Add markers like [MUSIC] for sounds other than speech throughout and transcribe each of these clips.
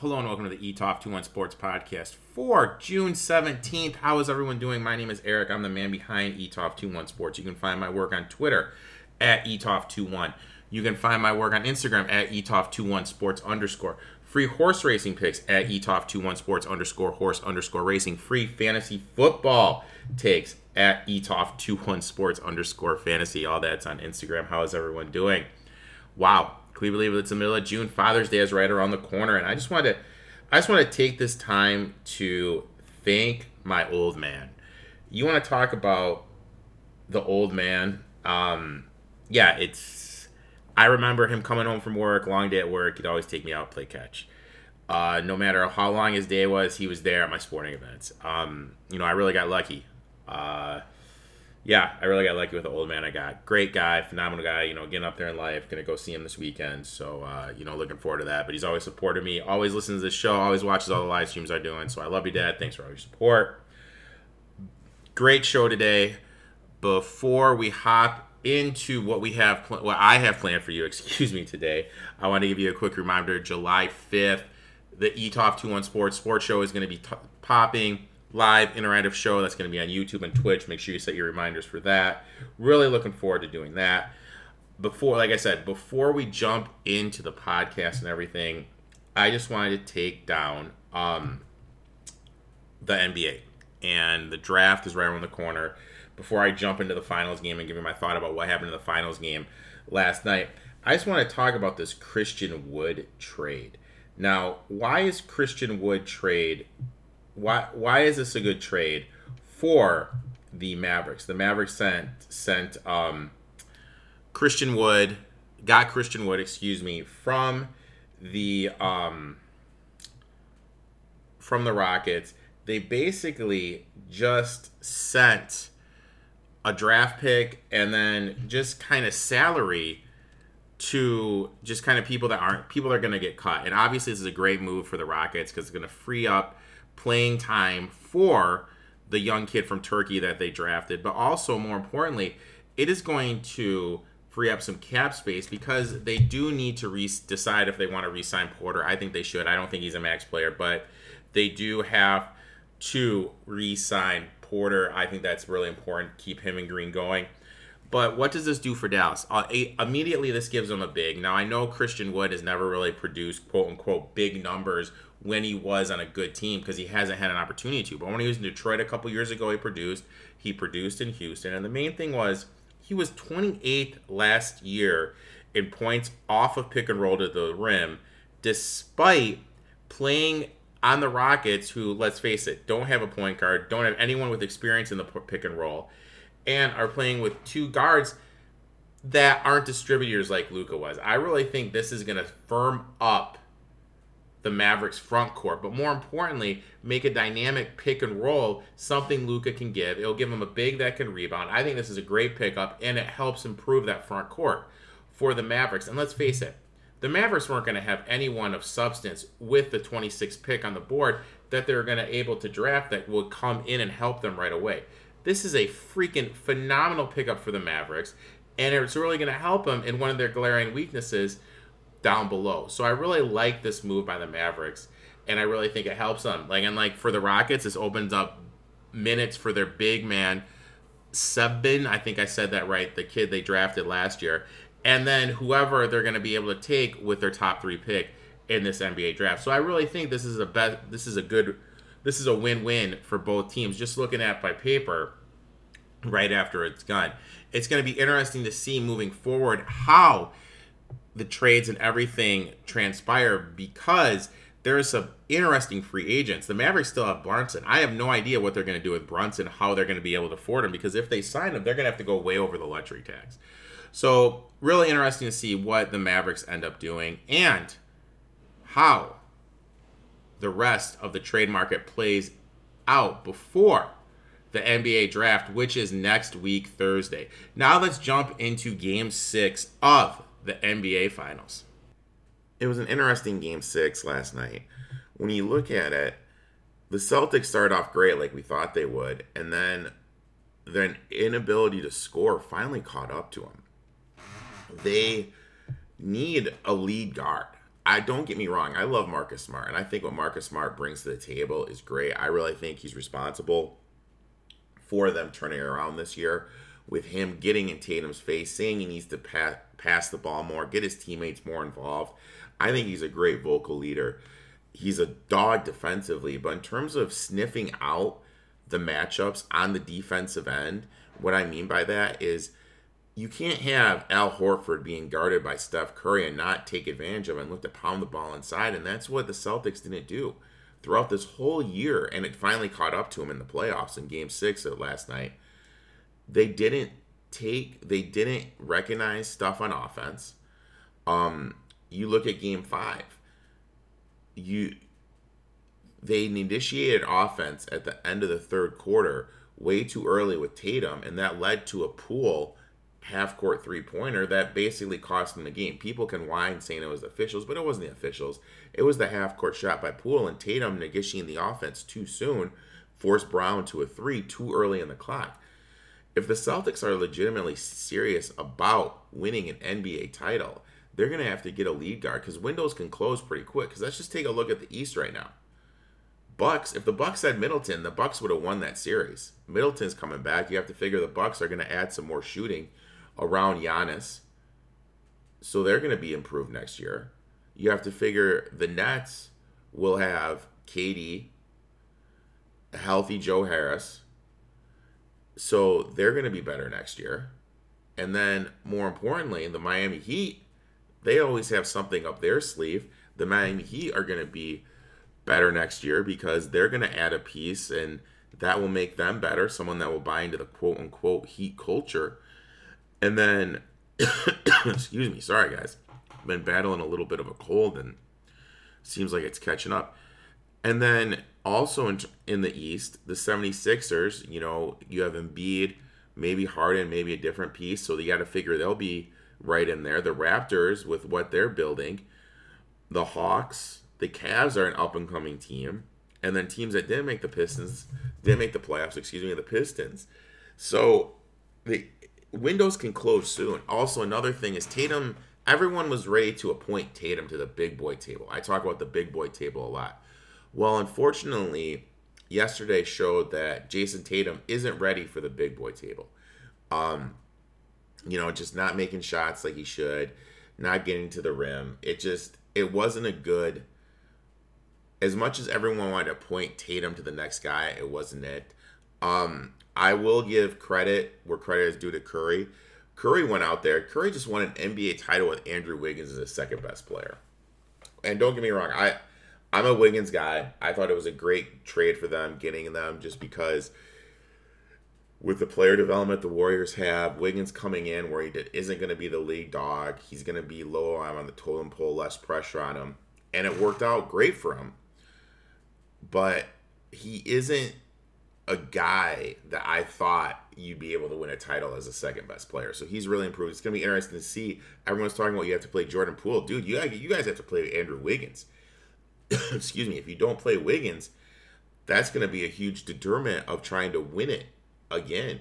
Hello and welcome to the ETOF 21 Sports Podcast for June 17th. How is everyone doing? My name is Erik. I'm the man behind ETOF 21 Sports. You can find my work on Twitter at ETOF21. You can find my work on Instagram at ETOF21 Sports underscore. Free horse racing picks at ETOF21 Sports underscore horse underscore racing. Free fantasy football takes at ETOF21 Sports underscore fantasy. All that's on Instagram. How is everyone doing? Wow, we believe it's the middle of June? Father's Day is right around the corner, and I just wanted to, I just want to take this time to thank my old man. You want to talk about the old man? Um, yeah, it's. I remember him coming home from work, long day at work. He'd always take me out play catch. Uh, no matter how long his day was, he was there at my sporting events. Um, you know, I really got lucky. Uh, yeah, I really got lucky with the old man I got. Great guy, phenomenal guy. You know, getting up there in life. Gonna go see him this weekend. So, uh, you know, looking forward to that. But he's always supported me. Always listens to the show. Always watches all the live streams I'm doing. So I love you, Dad. Thanks for all your support. Great show today. Before we hop into what we have, pl- what I have planned for you, [LAUGHS] excuse me, today, I want to give you a quick reminder. July 5th, the ETOF 21 Sports Sports Show is to be t- popping live interactive show that's going to be on YouTube and Twitch. Make sure you set your reminders for that. Really looking forward to doing that. Before, like I said, before we jump into the podcast and everything, I just wanted to take down um, the NBA and the draft is right around the corner. Before I jump into the finals game and give you my thought about what happened in the finals game last night, I just want to talk about this Christian Wood trade. Now, why is Christian Wood trade why why is this a good trade for the Mavericks? The Mavericks sent sent um, Christian Wood, got Christian Wood, excuse me, from the um, from the Rockets. They basically just sent a draft pick and then just kind of salary to just kind of people that aren't people that are going to get cut. And obviously, this is a great move for the Rockets because it's going to free up playing time for the young kid from Turkey that they drafted, but also more importantly, it is going to free up some cap space because they do need to re- decide if they want to re-sign Porter. I think they should. I don't think he's a max player, but they do have to re-sign Porter. I think that's really important. Keep him and Green going. But what does this do for Dallas? Uh, immediately, this gives them a big. Now, I know Christian Wood has never really produced quote unquote big numbers when he was on a good team because he hasn't had an opportunity to. But when he was in Detroit a couple years ago, he produced. He produced in Houston, and the main thing was he was 28th last year in points off of pick and roll to the rim, despite playing on the Rockets, who let's face it, don't have a point guard, don't have anyone with experience in the pick and roll, and are playing with two guards that aren't distributors like Luka was. I really think this is going to firm up the Mavericks front court, but more importantly, make a dynamic pick and roll, something Luka can give. It'll give him a big that can rebound. I think this is a great pickup, and it helps improve that front court for the Mavericks. And let's face it, the Mavericks weren't going to have anyone of substance with the 26th pick on the board that they're going to able to draft that will come in and help them right away. This is a freaking phenomenal pickup for the Mavericks, and it's really going to help them in one of their glaring weaknesses – down below. So I really like this move by the Mavericks, and I really think it helps them. Like and like for the Rockets, this opens up minutes for their big man Sengun. I think I said that right. The kid they drafted last year, and then whoever they're going to be able to take with their top three pick in this NBA draft. So I really think this is a bet. This is a good. This is a win-win for both teams. Just looking at by paper, right after it's gone, it's going to be interesting to see moving forward how the trades and everything transpire because there are some interesting free agents. The Mavericks still have Brunson. I have no idea what they're going to do with Brunson, how they're going to be able to afford him, because if they sign him, they're going to have to go way over the luxury tax. So, really interesting to see what the Mavericks end up doing and how the rest of the trade market plays out before the NBA draft, which is next week, Thursday. Now, let's jump into game six of the NBA Finals. It was an interesting game six last night. When you look at it, the Celtics started off great like we thought they would, and then their inability to score finally caught up to them. They need a lead guard. I don't get me wrong. I love Marcus Smart, and I think what Marcus Smart brings to the table is great. I really think he's responsible for them turning around this year with him getting in Tatum's face, saying he needs to pass, pass the ball more, get his teammates more involved. I think he's a great vocal leader. He's a dog defensively, but in terms of sniffing out the matchups on the defensive end, what I mean by that is you can't have Al Horford being guarded by Steph Curry and not take advantage of it and look to pound the ball inside. And that's what the Celtics didn't do throughout this whole year. And it finally caught up to him in the playoffs in game six of last night. They didn't take, they didn't recognize stuff on offense. Um, you look at game five, you, they initiated offense at the end of the third quarter way too early with Tatum, and that led to a Poole half court three pointer that basically cost them the game. People can whine saying it was the officials, but it wasn't the officials. It was the half court shot by Poole and Tatum negotiating the offense too soon, forced Brown to a three too early in the clock. If the Celtics are legitimately serious about winning an NBA title, they're going to have to get a lead guard because windows can close pretty quick. Because let's just take a look at the East right now. Bucks, if the Bucks had Middleton, the Bucks would have won that series. Middleton's coming back. You have to figure the Bucks are going to add some more shooting around Giannis. So they're going to be improved next year. You have to figure the Nets will have a healthy Joe Harris. So they're going to be better next year. And then, more importantly, the Miami Heat, they always have something up their sleeve. The Miami Heat are going to be better next year because they're going to add a piece and that will make them better. Someone that will buy into the quote unquote Heat culture and then, [COUGHS] excuse me, sorry guys, been battling a little bit of a cold and seems like it's catching up. And then also in, in the East, the 76ers, you know, you have Embiid, maybe Harden, maybe a different piece. So you got to figure they'll be right in there. The Raptors, with what they're building, the Hawks, the Cavs are an up and coming team. And then teams that didn't make the Pistons, didn't make the playoffs, excuse me, the Pistons. So the windows can close soon. Also, another thing is Tatum. Everyone was ready to appoint Tatum to the big boy table. I talk about the big boy table a lot. Well, unfortunately, yesterday showed that Jayson Tatum isn't ready for the big boy table. Um, you know, just not making shots like he should, not getting to the rim. It just it wasn't a good. As much as everyone wanted to point Tatum to the next guy, it wasn't it. Um, I will give credit where credit is due to Curry. Curry went out there. Curry just won an NBA title with Andrew Wiggins as his second best player. And don't get me wrong, I I'm a Wiggins guy. I thought it was a great trade for them getting them just because with the player development the Warriors have, Wiggins coming in where he did, isn't going to be the league dog. He's going to be lower on the totem pole, less pressure on him, and it worked out great for him. But he isn't a guy that I thought you'd be able to win a title as a second best player. So he's really improved. It's going to be interesting to see. Everyone's talking about you have to play Jordan Poole. Dude, you, you guys have to play Andrew Wiggins. [COUGHS] Excuse me. If you don't play Wiggins, that's going to be a huge determinant of trying to win it again.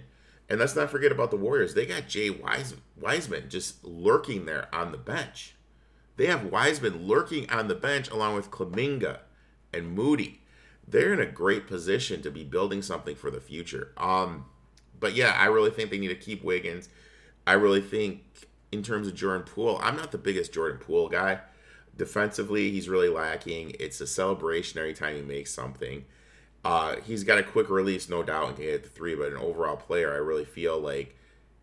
And let's not forget about the Warriors. They got Jay Wise, Wiseman just lurking there on the bench. They have Wiseman lurking on the bench along with Kuminga and Moody they're in a great position to be building something for the future. Um, but yeah, I really think they need to keep Wiggins. I really think in terms of Jordan Poole, I'm not the biggest Jordan Poole guy. Defensively, he's really lacking. It's a celebration every time he makes something. Uh, he's got a quick release, no doubt, and can hit the three. But an overall player, I really feel like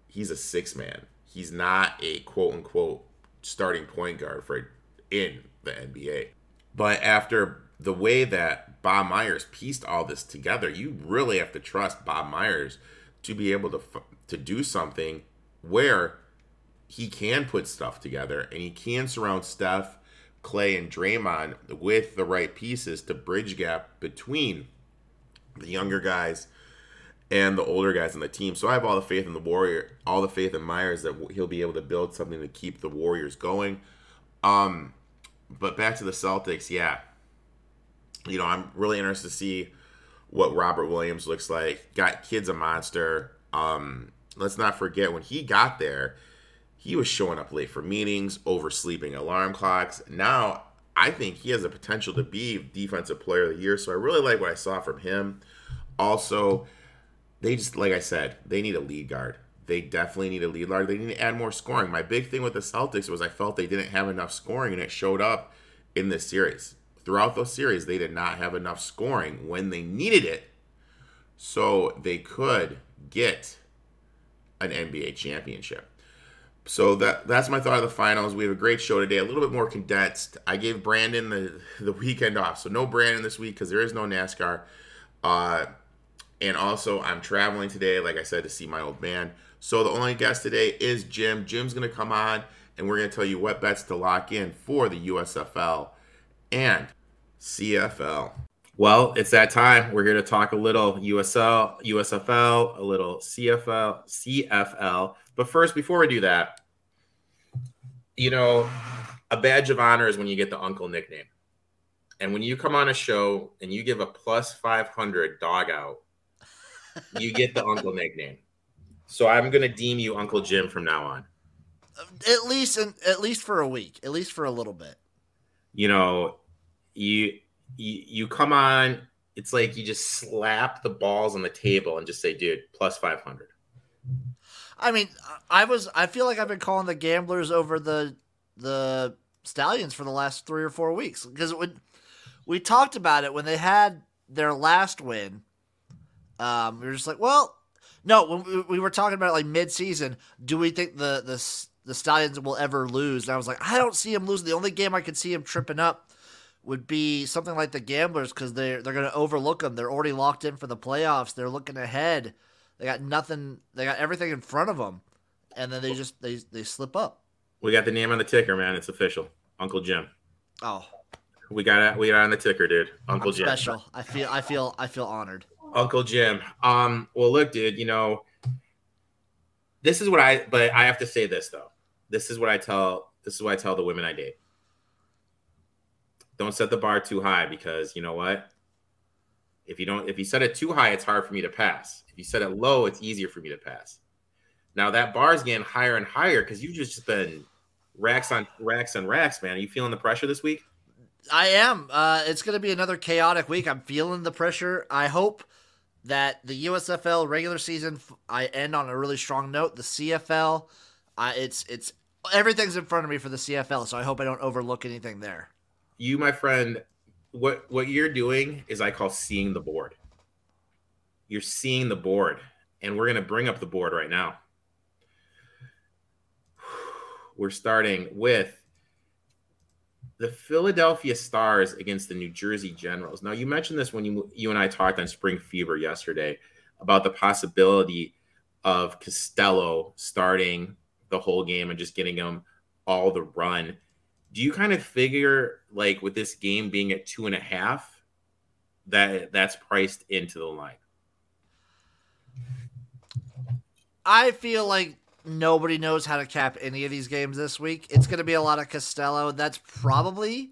he's a six man. He's not a quote unquote starting point guard for in the NBA. But after the way that Bob Myers pieced all this together, you really have to trust Bob Myers to be able to to do something where he can put stuff together and he can surround Steph, Clay, and Draymond with the right pieces to bridge gap between the younger guys and the older guys in the team. So I have all the faith in the Warrior, all the faith in Myers that he'll be able to build something to keep the Warriors going. Um, but back to the Celtics, yeah, you know, I'm really interested to see what Robert Williams looks like. Got kid's a monster. Um, let's not forget when he got there, he was showing up late for meetings, oversleeping alarm clocks. Now I think he has the potential to be defensive player of the year. So I really like what I saw from him. Also, they just like I said, they need a lead guard. They definitely need a lead guard. They need to add more scoring. My big thing with the Celtics was I felt they didn't have enough scoring, and it showed up in this series. Throughout those series, they did not have enough scoring when they needed it, so they could get an NBA championship. So that that's my thought of the finals. We have a great show today, a little bit more condensed. I gave Brandon the the weekend off, so no Brandon this week because there is no NASCAR. Uh, and also, I'm traveling today, like I said, to see my old man. So the only guest today is Jim. Jim's going to come on, and we're going to tell you what bets to lock in for the USFL and CFL. Well, it's that time. We're here to talk a little USL, USFL, a little CFL, CFL. But first, before we do that, you know, a badge of honor is when you get the uncle nickname. And when you come on a show and you give a plus 500 dog out, you get the uncle nickname. So I'm going to deem you Uncle Jim from now on. At least, in, at least for a week, at least for a little bit. You know, you you, you come on. It's like you just slap the balls on the table and just say, "Dude, plus 500." I mean, I was. I feel like I've been calling the gamblers over the the stallions for the last three or four weeks because when we talked about it when they had their last win, um, we were just like, well, no. When we, we were talking about like mid season, do we think the the the stallions will ever lose? And I was like, I don't see him losing. The only game I could see him tripping up would be something like the gamblers because they're they're going to overlook them. They're already locked in for the playoffs. They're looking ahead. They got nothing. They got everything in front of them, and then they just they they slip up. We got the name on the ticker, man. It's official. Uncle Jim. Oh, we got it. We got it on the ticker, dude. Uncle I'm Jim. Special. I feel. I feel. I feel honored. Uncle Jim. Um. Well, look, dude. You know, this is what I. But I have to say this though. This is what I tell. This is what I tell the women I date. Don't set the bar too high because you know what? If you don't, if you set it too high, it's hard for me to pass. If you set it low, it's easier for me to pass. Now that bar is getting higher and higher because you've just been racks on racks and racks, man. Are you feeling the pressure this week? I am. Uh, it's going to be another chaotic week. I'm feeling the pressure. I hope that the USFL regular season I end on a really strong note. The CFL, uh, it's it's everything's in front of me for the CFL, so I hope I don't overlook anything there. You, my friend, what what you're doing is I call seeing the board. You're seeing the board, and we're going to bring up the board right now. [SIGHS] We're starting with the Philadelphia Stars against the New Jersey Generals. Now, you mentioned this when you you and I talked on Spring Fever yesterday about the possibility of Costello starting the whole game and just getting him all the run. Do you kind of figure like with this game being at two and a half that that's priced into the line? I feel like nobody knows how to cap any of these games this week. It's going to be a lot of Costello. That's probably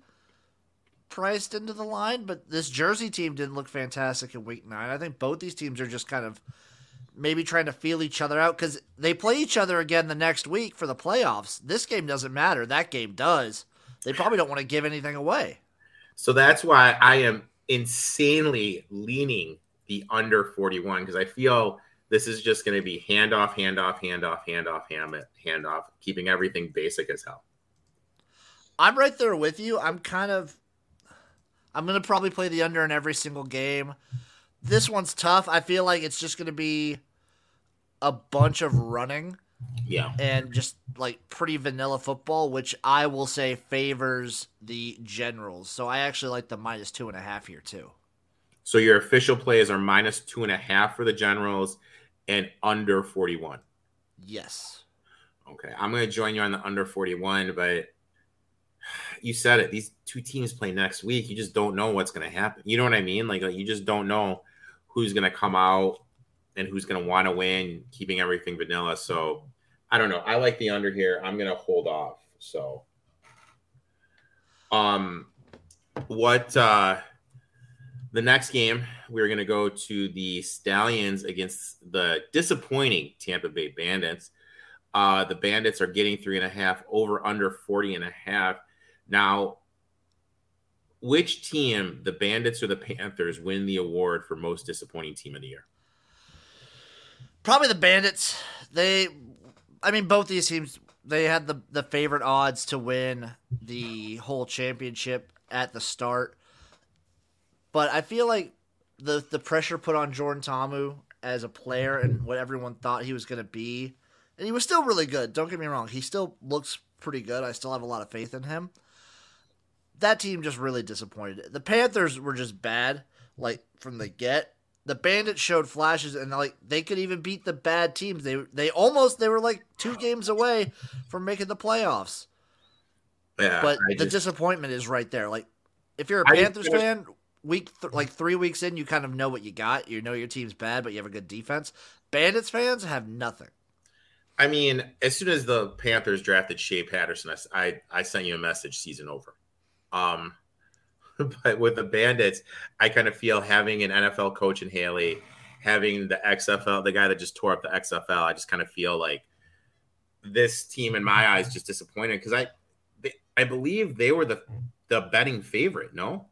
priced into the line, but this Jersey team didn't look fantastic in week nine. I think both these teams are just kind of maybe trying to feel each other out because they play each other again the next week for the playoffs. This game doesn't matter. That game does. They probably don't want to give anything away. So that's why I am insanely leaning the under 41 because I feel this is just going to be handoff, handoff, handoff, handoff, hand handoff, keeping everything basic as hell. I'm right there with you. I'm kind of. I'm going to probably play the under in every single game. This one's tough. I feel like it's just going to be a bunch of running. Yeah. And just like pretty vanilla football, which I will say favors the Generals. So I actually like the minus two and a half here, too. So your official plays are minus two and a half for the Generals and under 41. Yes. Okay. I'm going to join you on the under 41, but you said it. These two teams play next week. You just don't know what's going to happen. You know what I mean? Like, like you just don't know who's going to come out and who's going to want to win, keeping everything vanilla. So I don't know. I like the under here. I'm to hold off. So, um, what, uh, the next game, we're to go to the Stallions against the disappointing Tampa Bay Bandits. Uh, the Bandits are getting three and a half over under 40 and a half. Now, which team, the Bandits or the Panthers, win the award for most disappointing team of the year? Probably the Bandits. They, I mean, both these teams they had the the favorite odds to win the whole championship at the start. But I feel like the the pressure put on Jordan Ta'amu as a player and what everyone thought he was going to be, and he was still really good. Don't get me wrong; he still looks pretty good. I still have a lot of faith in him. That team just really disappointed. The Panthers were just bad, like from the get. The Bandits showed flashes, and like they could even beat the bad teams. They they almost they were like two games away from making the playoffs. Yeah, but I the just- disappointment is right there. Like if you're a I just Panthers feel- fan, week th- like three weeks in, you kind of know what you got. You know your team's bad, but you have a good defense. Bandits fans have nothing. I mean, as soon as the Panthers drafted Shea Patterson, I I sent you a message season over. Um, [LAUGHS] but with the Bandits, I kind of feel having an NFL coach in Haley, having the XFL, the guy that just tore up the XFL, I just kind of feel like this team, in my eyes, just disappointed because I, they, I believe they were the the betting favorite. No,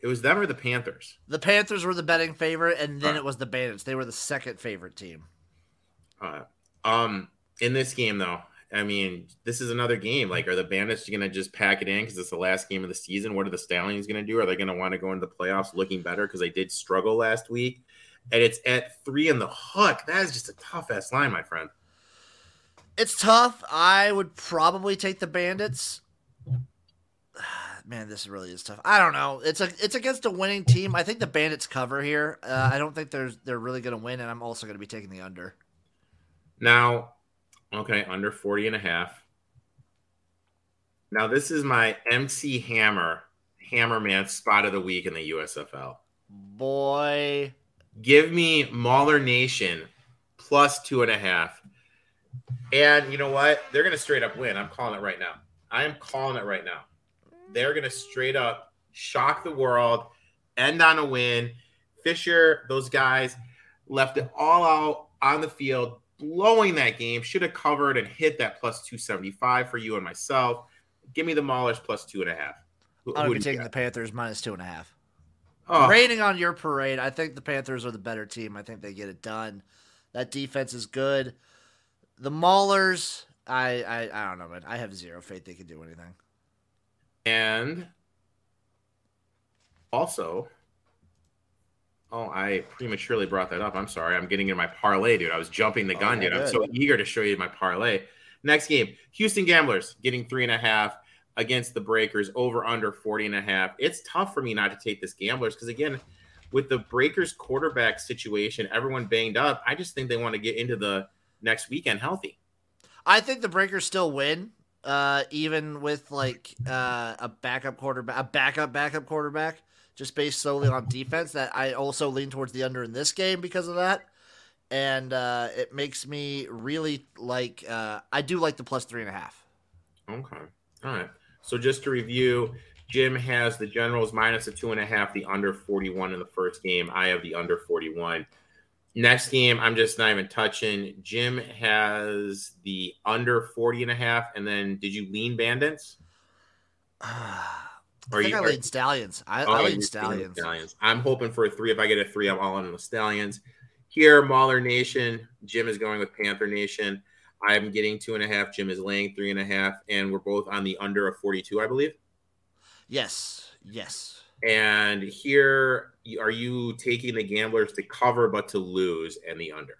it was them or the Panthers. The Panthers were the betting favorite, and then Right. it was the Bandits. They were the second favorite team. Uh, um, in this game, though, I mean, this is another game. Like, are the Bandits going to just pack it in because it's the last game of the season? What are the Stallions going to do? Are they going to want to go into the playoffs looking better because they did struggle last week? And it's at three in the hook. That is just a tough ass line, my friend. It's tough. I would probably take the Bandits. [SIGHS] Man, this really is tough. I don't know. It's a it's against a winning team. I think the Bandits cover here. Uh, I don't think there's they're really going to win, and I'm also going to be taking the under. Now, okay, under 40 and a half. Now, this is my MC Hammer, Hammerman spot of the week in the USFL. Boy, Give me Mauler Nation plus two and a half. And you know what? They're going to straight up win. I'm calling it right now. I am calling it right now. They're going to straight up shock the world, end on a win. Fisher, those guys left it all out on the field, blowing that game. Should have covered and hit that plus 275 for you and myself. Give me the Maulers plus two and a half. Who, I'm be taking the? Panthers minus two and a half. Oh, Raining on your parade. I think the Panthers are the better team. I think they get it done. That defense is good. The Maulers, I, I, I don't know, man. I have zero faith they can do anything. And also, oh, I prematurely brought that up. I'm sorry. I'm getting in my parlay, dude. I was jumping the Oh, gun, dude. I'm so eager to show you my parlay. Next game, Houston Gamblers getting three and a half against the Breakers over under 40 and a half. It's tough for me not to take this Gamblers because, again, with the Breakers quarterback situation, everyone banged up. I just think they want to get into the next weekend healthy. I think the Breakers still win, uh, even with like uh, a backup quarterback, a backup backup quarterback, just based solely on defense. That I also lean towards the under in this game because of that, and uh, it makes me really like. Uh, I do like the plus three and a half. Okay. All right. So just to review, Jim has the Generals minus a two and a half, the under 41 in the first game. I have the under 41. Next game, I'm just not even touching. Jim has the under 40 and a half. And then did you lean bandits? [SIGHS] [SIGHS] I Or think you I are- lean Stallions. I, Oh, I lean leaning Stallions. I'm hoping for a three. If I get a three, I'm all in on the Stallions. Here, Mauler Nation. Jim is going with Panther Nation. I'm getting two and a half. Jim is laying three and a half. And we're both on the under of 42, I believe. Yes, yes. And here, are you taking the gamblers to cover but to lose and the under?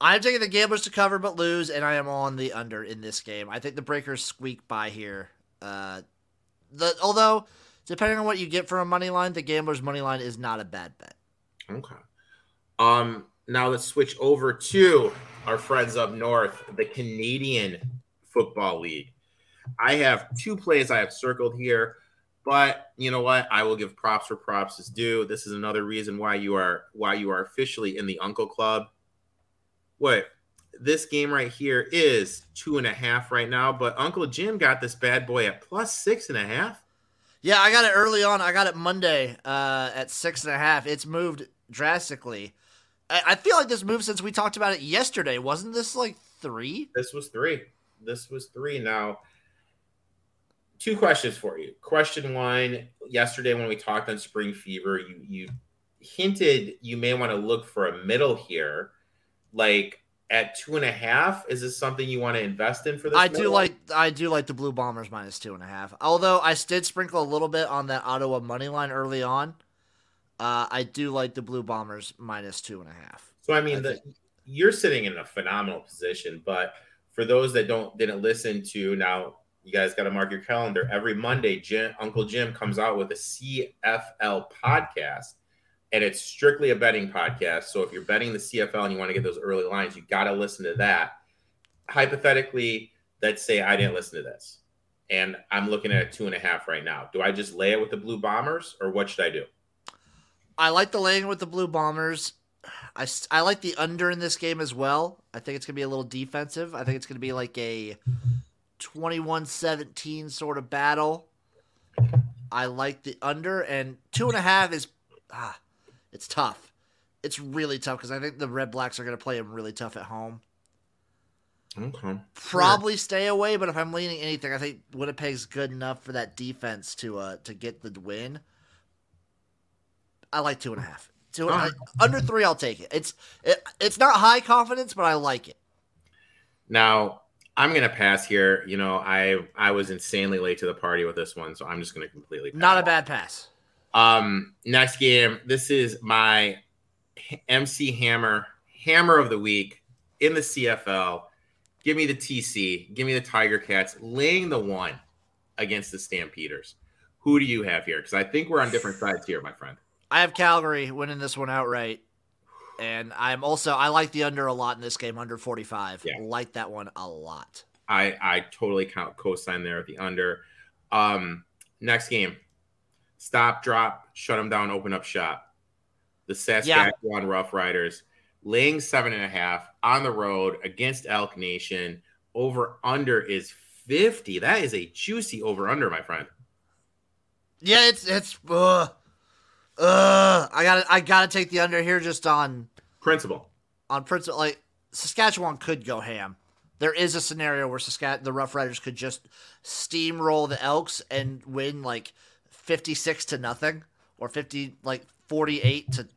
I'm taking the Gamblers to cover but lose, and I am on the under in this game. I think the Breakers squeak by here. Uh, the although depending on what you get for a money line, the Gamblers money line is not a bad bet. Okay. Um. Now let's switch over to our friends up north, the Canadian Football League. I have two plays I have circled here, but you know what? I will give props for props is due. This is another reason why you are why you are officially in the Uncle Club. What? This game right here is two and a half right now, but Uncle Jim got this bad boy at plus six and a half. Yeah, I got it early on. I got it Monday uh, at six and a half. It's moved drastically. I, I feel like this move since we talked about it yesterday. Wasn't this like three? This was three. This was three. Now, two questions for you. Question one: Yesterday, when we talked on spring fever, you you hinted you may want to look for a middle here, like at two and a half. Is this something you want to invest in for this? I middle? do like I do like the Blue Bombers minus two and a half. Although I did sprinkle a little bit on that Ottawa money line early on. Uh, I do like the Blue Bombers minus two and a half. So I mean, I the, you're sitting in a phenomenal position. But for those that don't didn't listen to now, you guys got to mark your calendar. Every Monday, Jim, Uncle Jim comes out with a CFL podcast, and it's strictly a betting podcast. So if you're betting the CFL and you want to get those early lines, you got to listen to that. Hypothetically, let's say I didn't listen to this, and I'm looking at a two and a half right now. Do I just lay it with the Blue Bombers, or what should I do? I like the laying with the Blue Bombers. I, I like the under in this game as well. I think it's going to be a little defensive. I think it's going to be like a 21 17 sort of battle. I like the under, and two and a half is, ah, it's tough. It's really tough because I think the Red Blacks are going to play them really tough at home. Okay. Probably stay away, but if I'm leaning anything, I think Winnipeg's good enough for that defense to uh to get the win. I like two and a half. Two I, under three, I'll take it. It's it, it's not high confidence, but I like it. Now I'm gonna pass here. You know, I I was insanely late to the party with this one, so I'm just gonna completely pass. Not a bad pass. Um, next game. This is my MC Hammer Hammer of the week in the CFL. Give me the TC. Give me the Tiger Cats laying the one against the Stampeders. Who do you have here? Because I think we're on different sides here, my friend. I have Calgary winning this one outright, and I'm also I like the under a lot in this game, under 45. Yeah. Like that one a lot. I I totally count co-sign there at the under. Um, next game, stop, drop, shut them down, open up shop. The Saskatchewan Rough Riders laying seven and a half on the road against Elk Nation. Over under is fifty. That is a juicy over under, my friend. Yeah, it's it's uh, uh I got to I got to take the under here just on principle. on principle, like Saskatchewan could go ham. There is a scenario where Saskat the Rough Riders could just steamroll the Elks and win like fifty six to nothing or fifty like forty eight to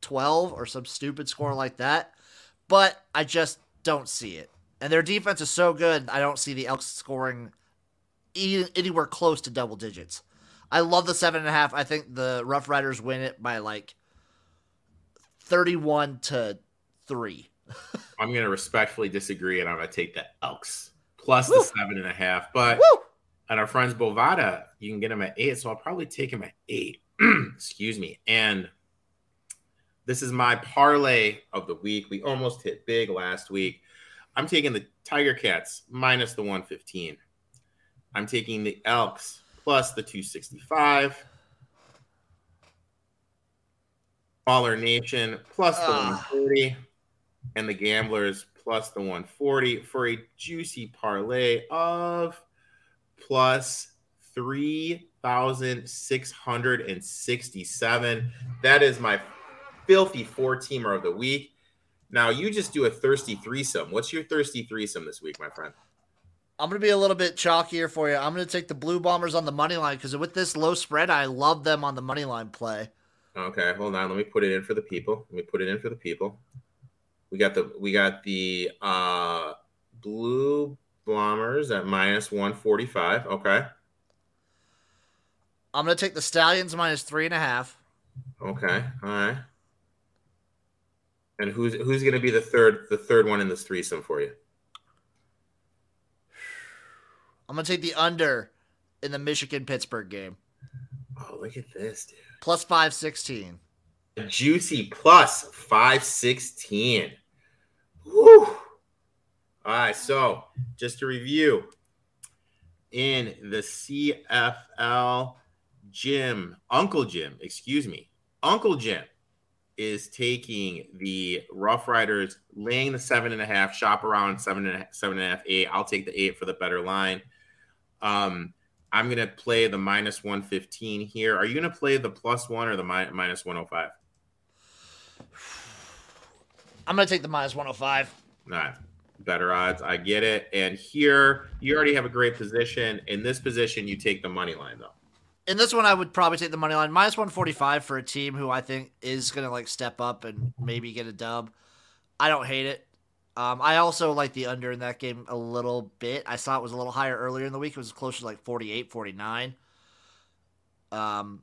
twelve or some stupid score like that. But I just don't see it. And their defense is so good, I don't see the Elks scoring e- anywhere close to double digits. I love the seven and a half. I think the Rough Riders win it by like thirty-one to three. [LAUGHS] I'm gonna respectfully disagree, and I'm gonna take the Elks plus Woo. the seven and a half. But Woo! And our friends Bovada, you can get them at eight, so I'll probably take him at eight. [CLEARS THROAT] Excuse me. And this is my parlay of the week. We almost hit big last week. I'm taking the Tiger Cats minus the 115. I'm taking the Elks plus the 265. Mauler Nation plus the Ah. 140. And the Gamblers plus the 140 for a juicy parlay of plus 3,667. That is my filthy four teamer of the week. Now you just do a thirsty threesome. What's your thirsty threesome this week, my friend? I'm gonna be a little bit chalkier for you. I'm gonna take the Blue Bombers on the money line because with this low spread, I love them on the money line play. Okay, hold on. Let me put it in for the people. Let me put it in for the people. We got the we got the uh blue bombers at minus 145. Okay. I'm gonna take the Stallions minus three and a half. Okay. All right. And who's who's going to be the third the third one in this threesome for you? I'm gonna take the under in the Michigan Pittsburgh game. Oh, look at this, dude. Plus five sixteen. Juicy plus 516. Woo. All right, so just to review, in the CFL, Jim, Uncle Jim, excuse me, Uncle Jim is taking the Rough Riders, laying the seven and a half, shop around seven and a, seven and a half, eight. I'll take the eight for the better line. Um, I'm gonna play the minus one fifteen here. Are you gonna play the plus one or the mi- minus one hundred five? I'm gonna take the minus one hundred five. All right. Better odds. I get it. And here, you already have a great position. In this position, you take the money line, though. In this one, I would probably take the money line minus one forty five for a team who I think is gonna like step up and maybe get a dub. I don't hate it. Um, I also like the under in that game a little bit. I saw it was a little higher earlier in the week. It was closer to like 48, 49. Um,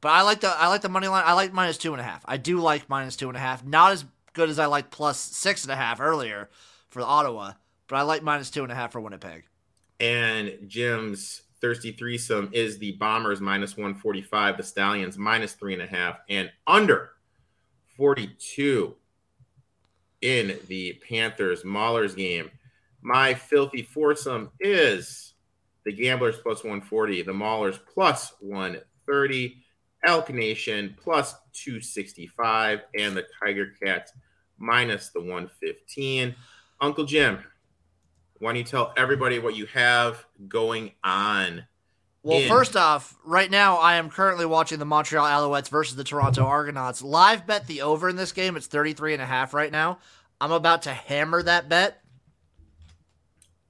but I like the I like the money line. I like minus two and a half. I do like minus two and a half. Not as good as I like plus six and a half earlier for Ottawa, but I like minus two and a half for Winnipeg. And Jim's thirsty threesome is the Bombers minus 145, the Stallions minus three and a half, and under 42 in the Panthers Maulers game. My filthy foursome is the Gamblers plus 140, the Maulers plus 130, Elk Nation plus 265, and the Tiger Cats minus the 115. Uncle Jim, why don't you tell everybody what you have going on? Well, in- first off, right now I am currently watching the Montreal Alouettes versus the Toronto Argonauts. Live bet the over in this game. It's 33 and a half right now. I'm about to hammer that bet.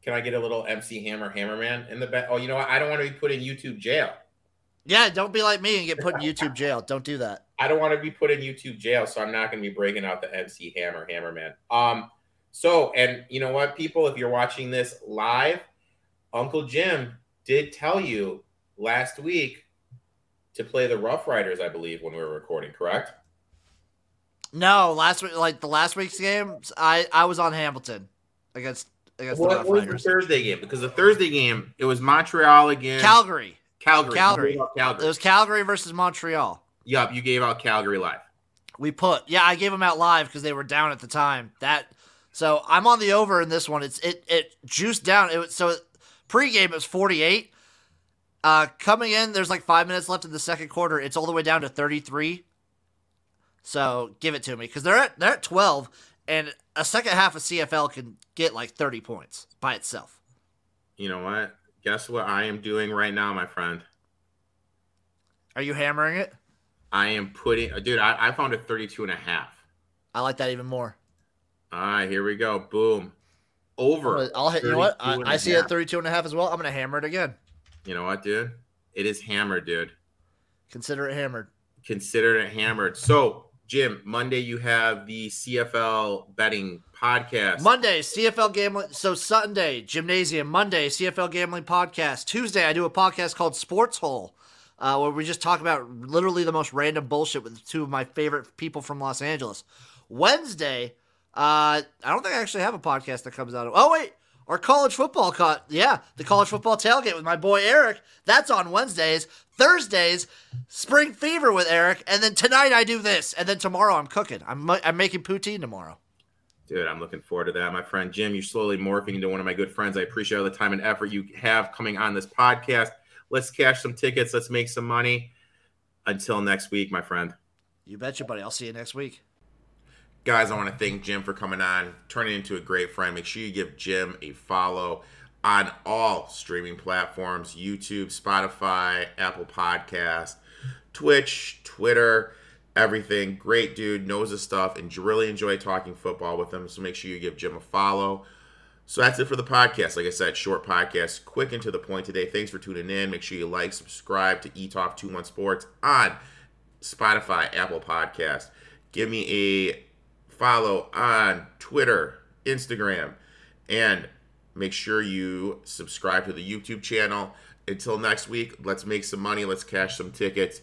Can I get a little MC Hammer Hammerman in the bet? Oh, you know what? I don't want to be put in YouTube jail. Yeah, don't be like me and get put in YouTube jail. Don't do that. I don't want to be put in YouTube jail, so I'm not going to be breaking out the MC Hammer Hammerman. Um, so and you know what, people, if you're watching this live, Uncle Jim did tell you last week to play the Rough Riders, I believe, when we were recording, correct? No, last week, like the last week's game, I I was on Hamilton against against the What Rough was the Thursday game? Because the Thursday game, it was Montreal again. Calgary. Calgary. Calgary. Out It was Calgary versus Montreal. Yup, you gave out Calgary live. We put yeah, I gave them out live because they were down at the time. That so I'm on the over in this one. It's it it juiced down. It was so pregame it was 48. Uh, coming in, there's like five minutes left in the second quarter. It's all the way down to 33. So give it to me because they're at they're at 12, and a second half of CFL can get like 30 points by itself. You know what? Guess what I am doing right now, my friend? Are you hammering it? I am putting, dude, I, I found a 32 and a half. I like that even more. All right, here we go. Boom. Over. I'll hit. You know what? 32 I, I a see it half. at 32 and a half as well. I'm gonna hammer it again. You know what, dude? It is hammered, dude. Consider it hammered. Consider it hammered. So, Jim, Monday you have the CFL betting podcast. Monday, CFL gambling. So Sunday, gymnasium. Monday, CFL gambling podcast. Tuesday, I do a podcast called Sports Hole, uh, where we just talk about literally the most random bullshit with two of my favorite people from Los Angeles. Wednesday, uh, I don't think I actually have a podcast that comes out. Of, oh wait, our college football caught. Yeah, the college football tailgate with my boy Erik. That's on Wednesdays. Thursdays, Spring Fever with Erik, and then tonight I do this, and then tomorrow I'm cooking. I'm I'm making poutine tomorrow. Dude, I'm looking forward to that, my friend Jim. You're slowly morphing into one of my good friends. I appreciate all the time and effort you have coming on this podcast. Let's cash some tickets. Let's make some money. Until next week, my friend. You betcha, buddy. I'll see you next week. Guys, I want to thank Jim for coming on, turning into a great friend. Make sure you give Jim a follow on all streaming platforms YouTube, Spotify, Apple Podcast, Twitch, Twitter, everything. Great dude, knows his stuff, and really enjoy talking football with him. So make sure you give Jim a follow. So that's it for the podcast. Like I said, short podcast, quick and to the point today. Thanks for tuning in. Make sure you like, subscribe to E Talk 21 Sports on Spotify, Apple Podcast. Give me a follow on Twitter, Instagram, and make sure you subscribe to the YouTube channel. Until next week, let's make some money. Let's cash some tickets.